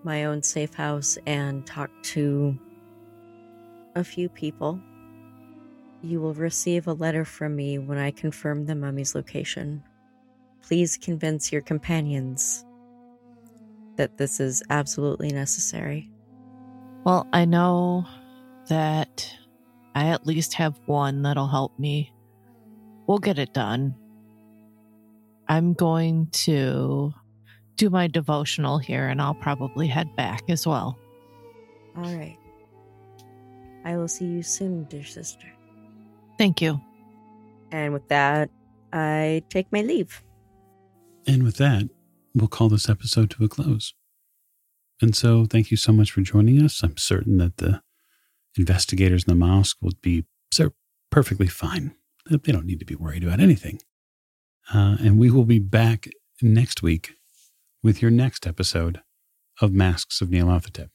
my own safe house and talk to a few people. You will receive a letter from me when I confirm the mummy's location. Please convince your companions that this is absolutely necessary. Well, I know that I at least have one that'll help me. We'll get it done. I'm going to do my devotional here and I'll probably head back as well. All right. I will see you soon, dear sister. Thank you. And with that, I take my leave. And with that, we'll call this episode to a close. And so, thank you so much for joining us. I'm certain that the investigators in the mosque will be perfectly fine. They don't need to be worried about anything. Uh, and we will be back next week with your next episode of Masks of Nyarlathotep.